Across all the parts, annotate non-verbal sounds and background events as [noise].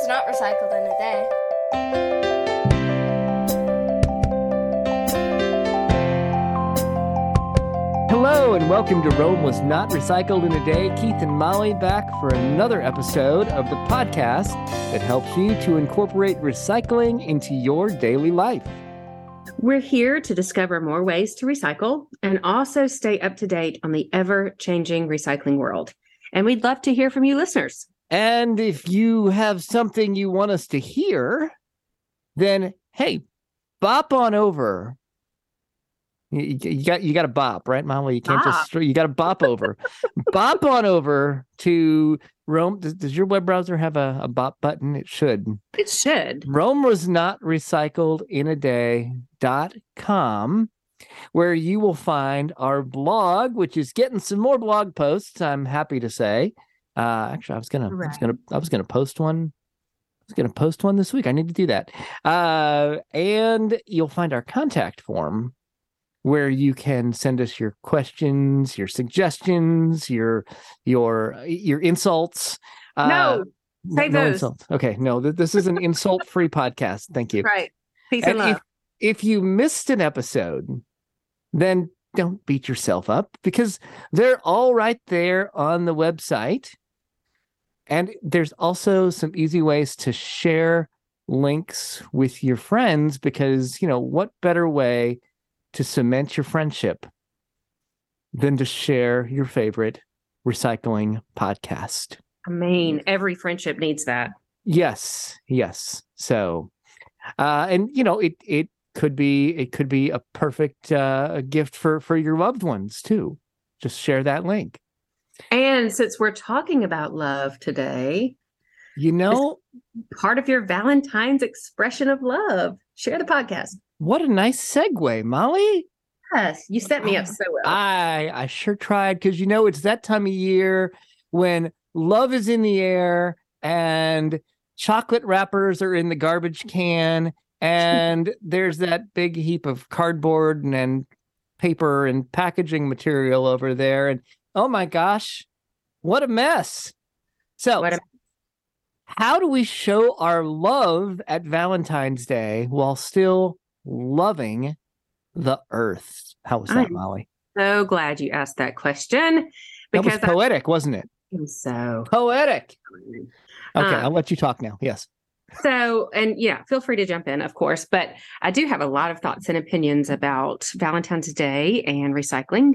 was not recycled in a day. Hello and welcome to Rome Was Not Recycled in a Day. Keith and Molly back for another episode of the podcast that helps you to incorporate recycling into your daily life. We're here to discover more ways to recycle and also stay up to date on the ever changing recycling world. And we'd love to hear from you listeners. And if you have something you want us to hear, then hey, bop on over. You, you got you got to bop, right, Molly? You can't just you got to bop over. [laughs] bop on over to Rome. Does, does your web browser have a, a bop button? It should. It should. Rome was not recycled in a day dot com where you will find our blog, which is getting some more blog posts. I'm happy to say. Uh, actually, I was gonna, I was gonna, I was gonna post one. I was gonna post one this week. I need to do that. Uh, and you'll find our contact form where you can send us your questions, your suggestions, your your your insults. Uh, no, save those. insults. Okay, no, th- this is an [laughs] insult-free podcast. Thank you. right. Peace and, And love. if, if you missed an episode, then don't beat yourself up because they're all right there on the website. And there's also some easy ways to share links with your friends because, you know, what better way to cement your friendship than to share your favorite recycling podcast? I mean, every friendship needs that. Yes, yes. So, uh, and you know, it it could be it could be a perfect uh, gift for for your loved ones too. Just share that link. And since we're talking about love today, You know part of your Valentine's expression of love, share the podcast. what a nice segue, Molly. Yes, you set me up so well. I I sure tried because you know it's that time of year when love is in the air and chocolate wrappers are in the garbage can and [laughs] there's that big heap of cardboard and, and paper and packaging material over there and oh my gosh. What a mess. So a- how do we show our love at valentine's day while still loving the earth? How was that I'm molly? so glad you asked that question that was because poetic wasn't it? I so. Poetic. Okay Uh, i'll let you talk now. Yes. So, and yeah, feel free to jump in, of course. But I do have a lot of thoughts and opinions about Valentine's Day and recycling.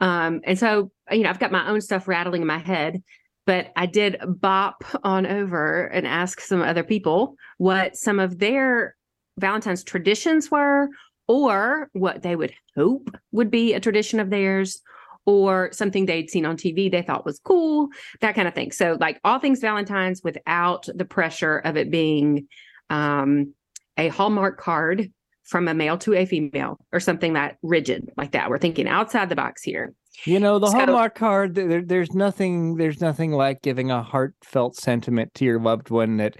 Um, and so, you know, I've got my own stuff rattling in my head, but I did bop on over and ask some other people what some of their Valentine's traditions were, or what they would hope would be a tradition of theirs. Or something they'd seen on TV they thought was cool, that kind of thing. So, like all things Valentine's without the pressure of it being um, a Hallmark card from a male to a female or something that rigid like that. We're thinking outside the box here. You know the So- hallmark card there, there's nothing there's nothing like giving a heartfelt sentiment to your loved one that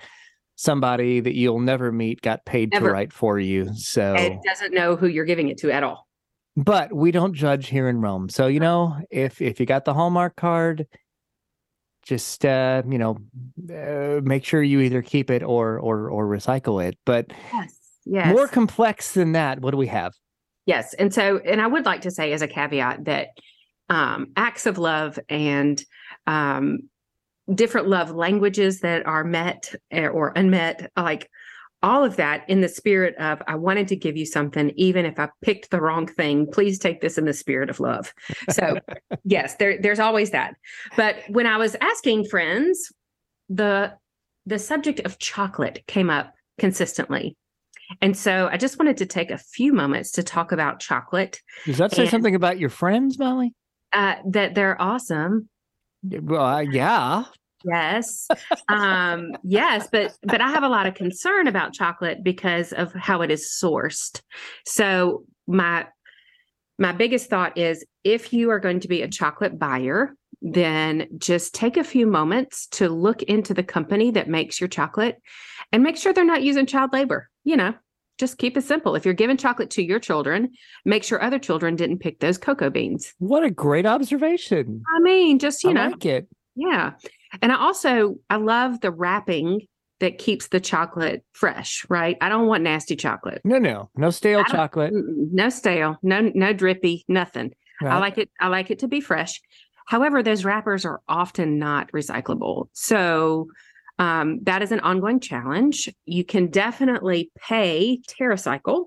somebody that you'll never meet got paid to write for you so It doesn't know who you're giving it to at all. but we don't judge here in rome so you know if if you got the hallmark card just uh you know uh, make sure you either keep it or or or recycle it but Yes. Yes. more complex than that what do we have Yes. And so, and I would like to say as a caveat that um, acts of love and um, different love languages that are met eh, or unmet, like all of that in the spirit of, I wanted to give you something, even if I picked the wrong thing, please take this in the spirit of love. So, [laughs] yes, there, there's always that. But when I was asking friends, the the subject of chocolate came up consistently. And so I just wanted to take a few moments to talk about chocolate, does that say And- something about your friends molly uh, that they're awesome. well uh, yeah Yes. [laughs] Um, yes, but but I have a lot of concern about chocolate because of how it is sourced. So my my biggest thought is if you are going to be a chocolate buyer, then just take a few moments to look into the company that makes your chocolate and make sure they're not using child labor. You know, just keep it simple. If you're giving chocolate to your children, make sure other children didn't pick those cocoa beans. What a great observation. I mean, just, you I know, like it. yeah. And I also I love the wrapping that keeps the chocolate fresh, right? I don't want nasty chocolate. No, no, no stale chocolate. No stale, no no drippy, nothing. I like it. I like it to be fresh. However, those wrappers are often not recyclable. So um, that is an ongoing challenge. You can definitely pay TerraCycle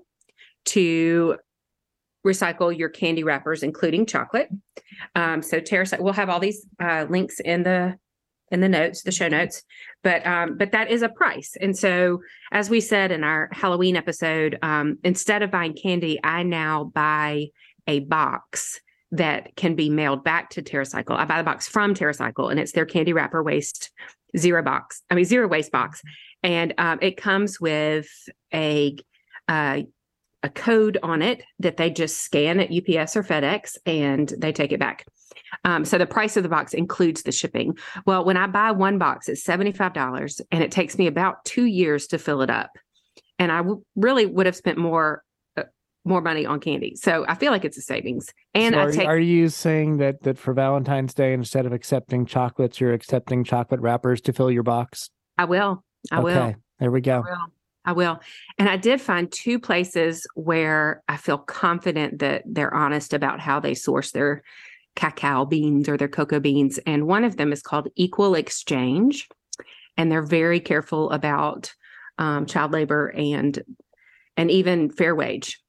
to recycle your candy wrappers, including chocolate. Um, so TerraCycle, we'll have all these uh, links in the in the notes, the show notes. But um, but that is a price. And so as we said in our Halloween episode, um, instead of buying candy, I now buy a box that can be mailed back to TerraCycle. I buy the box from TerraCycle, and it's their candy wrapper waste zero box. I mean zero waste box, and um, it comes with a uh, a code on it that they just scan at UPS or FedEx, and they take it back. Um, so the price of the box includes the shipping. Well, when I buy one box, it's seventy five dollars, and it takes me about two years to fill it up. And I w- really would have spent more more money on candy. So I feel like it's a savings. And So I are, take are you saying that that for Valentine's Day, instead of accepting chocolates, you're accepting chocolate wrappers to fill your box? I will. I will. there we go. I will. I will. And I did find two places where I feel confident that they're honest about how they source their cacao beans or their cocoa beans. And one of them is called Equal Exchange. And they're very careful about um, child labor and and even fair wage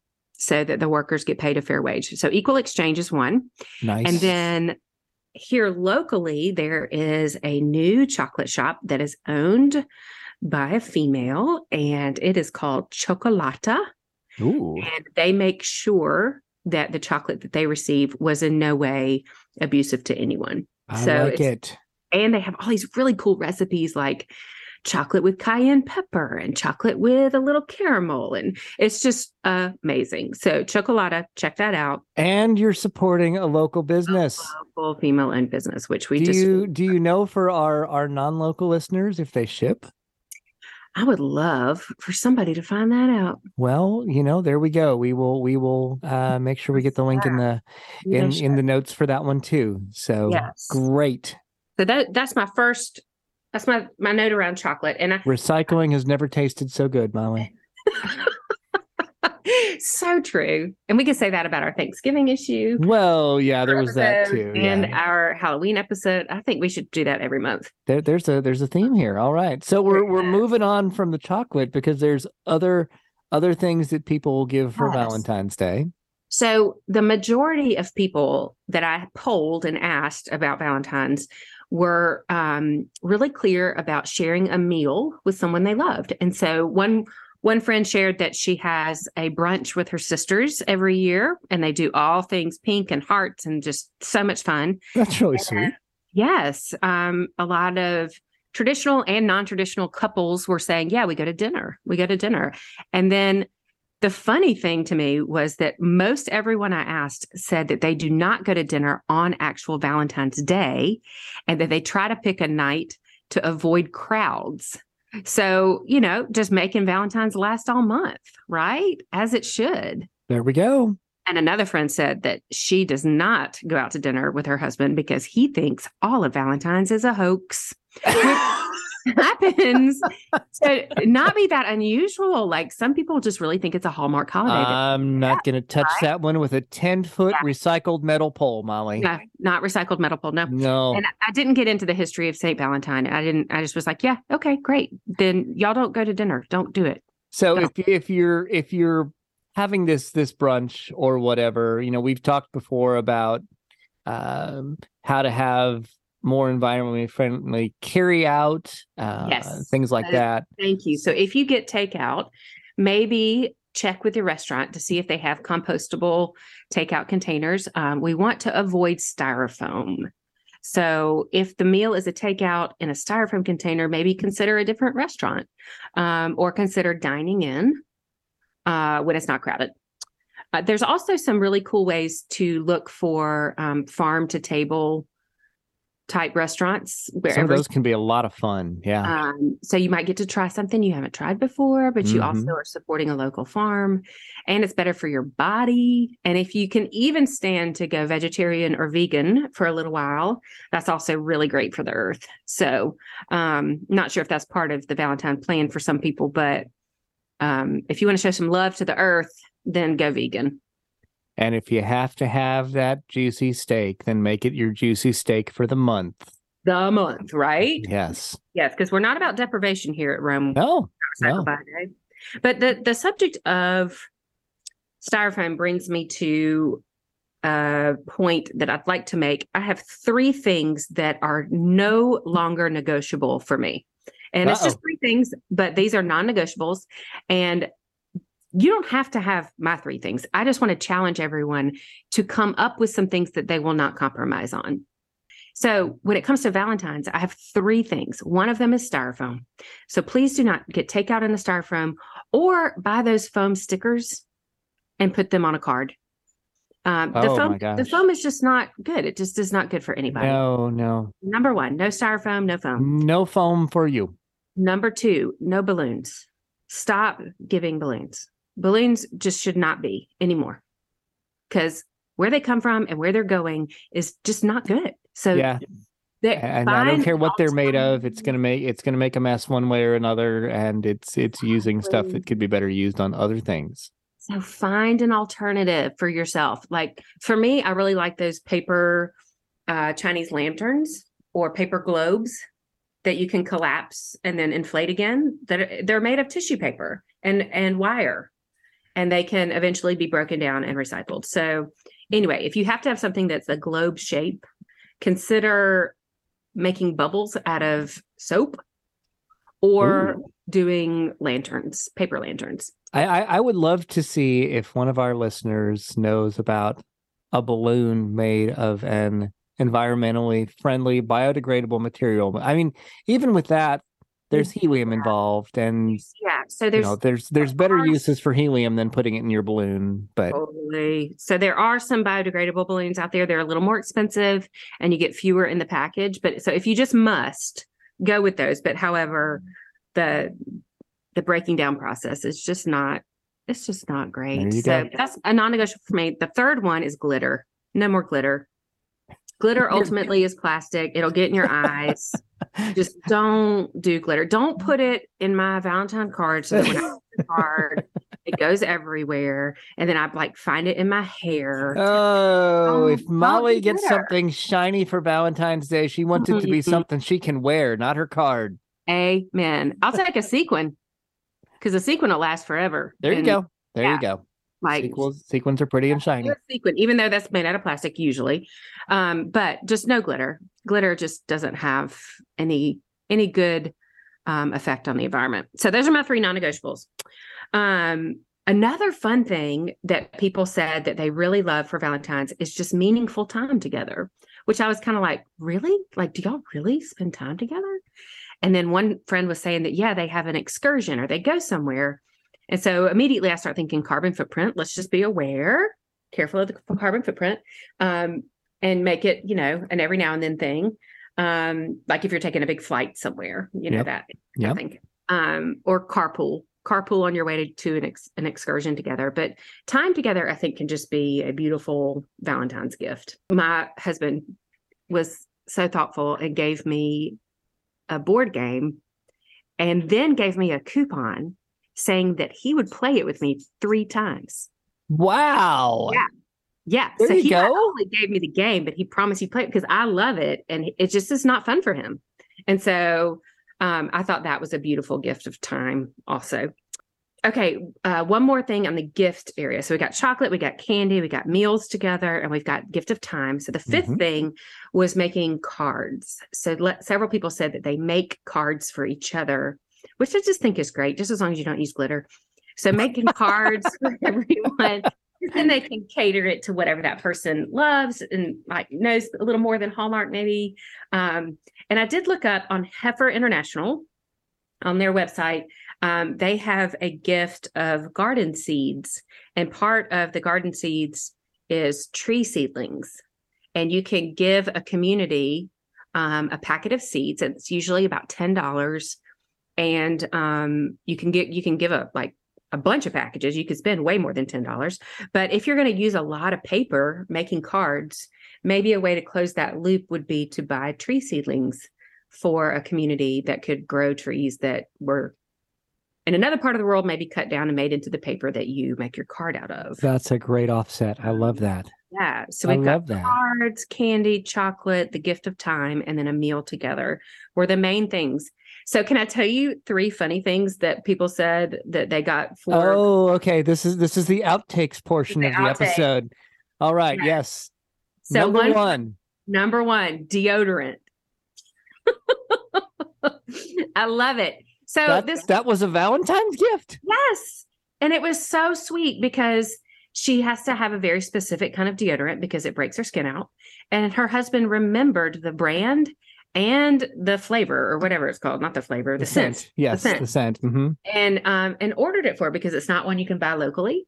so that the workers get paid a fair wage. So Equal Exchange is one. Nice. And then here locally, there is a new chocolate shop that is owned by a female, and it is called Chocolata. Ooh, And they make sure that the chocolate that they receive was in no way abusive to anyone. I so like it. And they have all these really cool recipes like chocolate with cayenne pepper and chocolate with a little caramel. And it's just amazing. So, Chocolata, check that out. And you're supporting a local business. Local female owned business, which we do just you do you know for our our non-local listeners if they ship? I would love for somebody to find that out. Well, you know, there we go. We will we will uh make sure we get the link in the in in the notes for that one too. So Yes. great. So that that's my first that's my my note around chocolate. And I Recycling has never tasted so good, Molly. [laughs] so true. And we could say that about our Thanksgiving issue. Well, yeah, there was that too. And yeah. our Halloween episode. I think we should do that every month. There, there's a there's a theme here. All right. So we're we're moving on from the chocolate because there's other other things that people will give for Yes. Valentine's Day. So the majority of people that I polled and asked about Valentine's were um, really clear about sharing a meal with someone they loved. And so one one friend shared that she has a brunch with her sisters every year, and they do all things pink and hearts and just so much fun. That's really sweet. Yes, um, a lot of traditional and non-traditional couples were saying, "Yeah, we go to dinner. We go to dinner." And then the funny thing to me was that most everyone I asked said that they do not go to dinner on actual Valentine's Day, and that they try to pick a night to avoid crowds. So you know, just making Valentine's last all month, right? As it should. There we go. And another friend said that she does not go out to dinner with her husband because he thinks all of Valentine's is a hoax. [laughs] happens. to not be that unusual. Like some people just really think it's a Hallmark holiday. I'm not going to touch right? that one with a 10 foot Yeah. recycled metal pole, Molly. no, not recycled metal pole. No. No. And I didn't get into the history of St. Valentine. I didn't, I just was like, yeah, okay, great. Then y'all don't go to dinner. Don't do it. So No. if if you're if you're having this this brunch or whatever, you know, we've talked before about um, how to have more environmentally friendly carry out, uh, Yes. things like That that. Thank you. So if you get takeout, maybe check with your restaurant to see if they have compostable takeout containers. Um, we want to avoid styrofoam. So if the meal is a takeout in a styrofoam container, maybe consider a different restaurant um, or consider dining in uh, when it's not crowded. Uh, there's also some really cool ways to look for um, farm to table type restaurants Some of those can be a lot of fun. Yeah. Um, so you might get to try something you haven't tried before, but you Mhm. also are supporting a local farm and it's better for your body. And if you can even stand to go vegetarian or vegan for a little while, that's also really great for the earth. So um not sure if that's part of the Valentine plan for some people, but um if you want to show some love to the earth, then go vegan. And if you have to have that juicy steak, then make it your juicy steak for the month. The month, right? Yes. Yes, because we're not about deprivation here at Rome. No. No. But the the subject of styrofoam brings me to a point that I'd like to make. I have three things that are no longer negotiable for me. And it's just three things, but these are non-negotiables. And you don't have to have my three things. I just want to challenge everyone to come up with some things that they will not compromise on. So when it comes to Valentine's, I have three things. One of them is styrofoam. So please do not get takeout in the styrofoam or buy those foam stickers and put them on a card. Um, the Oh, foam, my the foam is just not good. It just is not good for anybody. No, no. Number one, no styrofoam, no foam. No foam for you. Number two, no balloons. Stop giving balloons. Balloons just should not be anymore because where they come from and where they're going is just not good. So Yeah. And I don't care what they're made of. It's gonna make it's gonna make a mess one way or another. And it's it's using stuff that could be better used on other things. So find an alternative for yourself. Like for me, I really like those paper uh, Chinese lanterns or paper globes that you can collapse and then inflate again. That are, they're made of tissue paper and and wire, and they can eventually be broken down and recycled. So anyway, if you have to have something that's a globe shape, consider making bubbles out of soap or doing lanterns, paper lanterns. I, I I would love to see if one of our listeners knows about a balloon made of an environmentally friendly, biodegradable material. I mean, even with that, there's helium involved, and Yeah. So you there's know, there's there's better uses for helium than putting it in your balloon. But totally. So there are some biodegradable balloons out there. They're a little more expensive and you get fewer in the package. But so if you just must go with those. But however, the the breaking down process is just not it's just not great. So go. that's a non-negotiable for me. The third one is glitter. No more glitter. Glitter [laughs] ultimately is plastic. It'll get in your eyes. [laughs] just don't do glitter. Don't put it in my Valentine card so that when I [laughs] card, it goes everywhere. And then I like find it in my hair. oh, Um, if Molly gets glitter. something shiny for Valentine's Day, she wants it to be Mhm. something she can wear, not her card. Amen. I'll take a sequin because a sequin will last forever. There you And, go. There yeah, you go. Like Sequels, sequins are pretty and shiny. sequin, even though that's made out of plastic usually. Um, but just no glitter. Glitter just doesn't have any any good um, effect on the environment. So those are my three non-negotiables. Um, another fun thing that people said that they really love for Valentine's is just meaningful time together, which I was kind of like, really? Like, do y'all really spend time together? And then one friend was saying that, yeah, they have an excursion or they go somewhere. And so immediately I start thinking carbon footprint. Let's just be aware, careful of the carbon footprint, um, and make it, you know, an every now and then thing. Um, like if you're taking a big flight somewhere, you know, Yep. that I think. Um, or carpool, carpool on your way to, to an, ex- an excursion together. But time together, I think, can just be a beautiful Valentine's gift. My husband was so thoughtful and gave me a board game and then gave me a coupon saying that he would play it with me three times. Wow. Yeah. Yeah. There so he not only gave me the game, but he promised he'd play it because I love it. And it just is not fun for him. And so um, I thought that was a beautiful gift of time also. Okay, uh, one more thing on the gift area. So we got chocolate, we got candy, we got meals together, and we've got gift of time. So the 5th Mhm. thing was making cards. So let, several people said that they make cards for each other, which I just think is great, just as long as you don't use glitter. So making cards for [laughs] everyone, then they can cater it to whatever that person loves and like knows a little more than Hallmark, maybe. Um, and I did look up on Heifer International on their website. Um, they have a gift of garden seeds, and part of the garden seeds is tree seedlings. And you can give a community um, a packet of seeds. It's usually about ten dollars, and um, you can get you can give a like a bunch of packages. You could spend way more than ten dollars. But if you're going to use a lot of paper making cards, maybe a way to close that loop would be to buy tree seedlings for a community that could grow trees that were in another part of the world maybe cut down and made into the paper that you make your card out of. That's a great offset. I love that. Yeah. So we've got that. cards, candy, chocolate, the gift of time, and then a meal together were the main things. So can I tell you three funny things that people said that they got for Oh, okay. This is this is the outtakes portion The of the outtake. episode. All right. Yes. so Number one, one. number one, deodorant. [laughs] I love it. So That, this that was a Valentine's gift. Yes. And it was so sweet because she has to have a very specific kind of deodorant because it breaks her skin out. And her husband remembered the brand and the flavor or whatever it's called, not the flavor, the, scent. Yes, the scent. the scent. hmm And um and ordered it for because it's not one you can buy locally.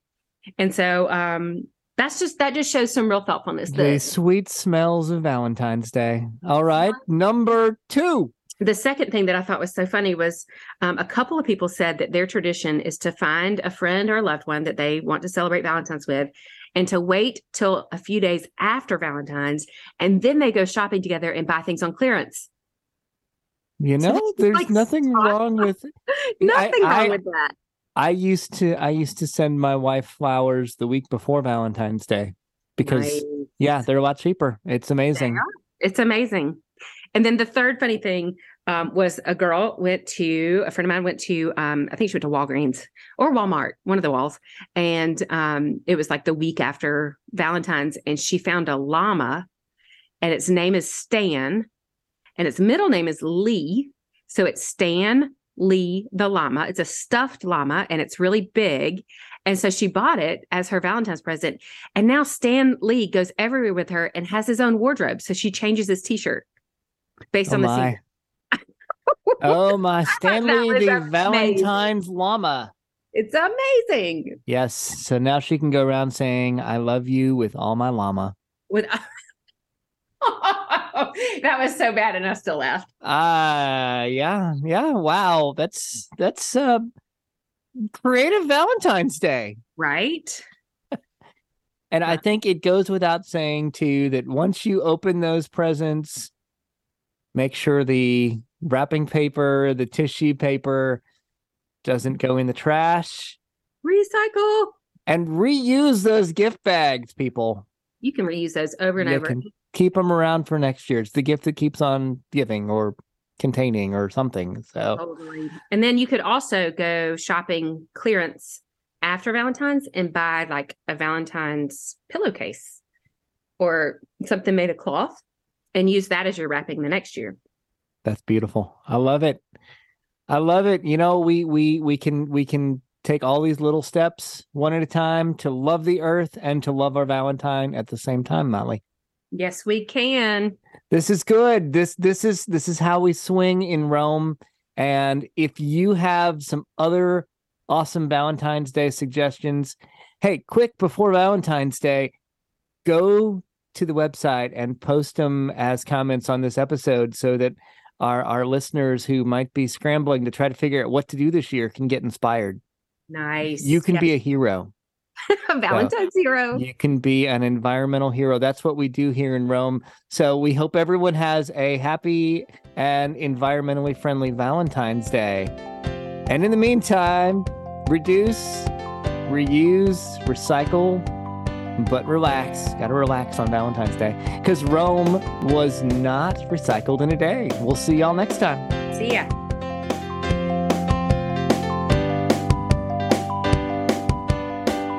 And so um that's just that just shows some real thoughtfulness. The The, sweet smells of Valentine's Day. All right. Number two. the second thing that I thought was so funny was um, a couple of people said that their tradition is to find a friend or a loved one that they want to celebrate Valentine's with and to wait till a few days after Valentine's and then they go shopping together and buy things on clearance. You know, is there's like nothing spot wrong with [laughs] Nothing I- wrong with that. I used to I used to send my wife flowers the week before Valentine's Day because Nice. yeah, they're a lot cheaper. It's amazing. It's amazing. And then the third funny thing um, was a girl went to a friend of mine went to um, I think she went to Walgreens or Walmart, one of the walls, and um, it was like the week after Valentine's, and she found a llama, and its name is Stan, and its middle name is Lee, so it's Stan Lee the llama. It's a stuffed llama, and it's really big. And so she bought it as her Valentine's present. And now Stan Lee goes everywhere with her and has his own wardrobe. So she changes his t-shirt based Oh on the my. Oh [laughs] my Stan Lee the amazing. Valentine's llama. It's amazing. Yes. So now she can go around saying, I love you with all my llama. With [laughs] that was so bad, and I still laughed. Ah, yeah, yeah. Wow. That's that's uh creative Valentine's Day. Right? And I think it goes without saying too that once you open those presents, make sure the wrapping paper, the tissue paper doesn't go in the trash Recycle. and reuse those gift bags, people. You can reuse those over and You over. can keep them around for next year. It's the gift that keeps on giving or containing or something. So Totally. And then you could also go shopping clearance after Valentine's and buy like a Valentine's pillowcase or something made of cloth and use that as your wrapping the next year. That's beautiful. I love it. I love it. You know, we we we can we can take all these little steps one at a time to love the earth and to love our Valentine at the same time, Molly. Yes, we can. This is good. This this is this is how we swing in Rome. And if you have some other awesome Valentine's Day suggestions, hey, quick before Valentine's Day, go to the website and post them as comments on this episode so that our our listeners who might be scrambling to try to figure out what to do this year can get inspired. Nice. You can Yeah. be a hero. [laughs] Valentine's hero. You can be an environmental hero. That's what we do here in Rome. So we hope everyone has a happy and environmentally friendly Valentine's Day. And in the meantime, reduce, reuse, recycle, but relax. Got to relax on Valentine's Day because Rome was not recycled in a day. We'll see y'all next time. See ya.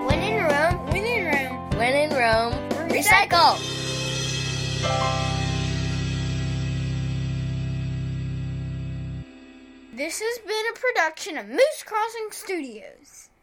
When in Rome, when in Rome, when in Rome, recycle. This has been a production of Moose Crossing Studios.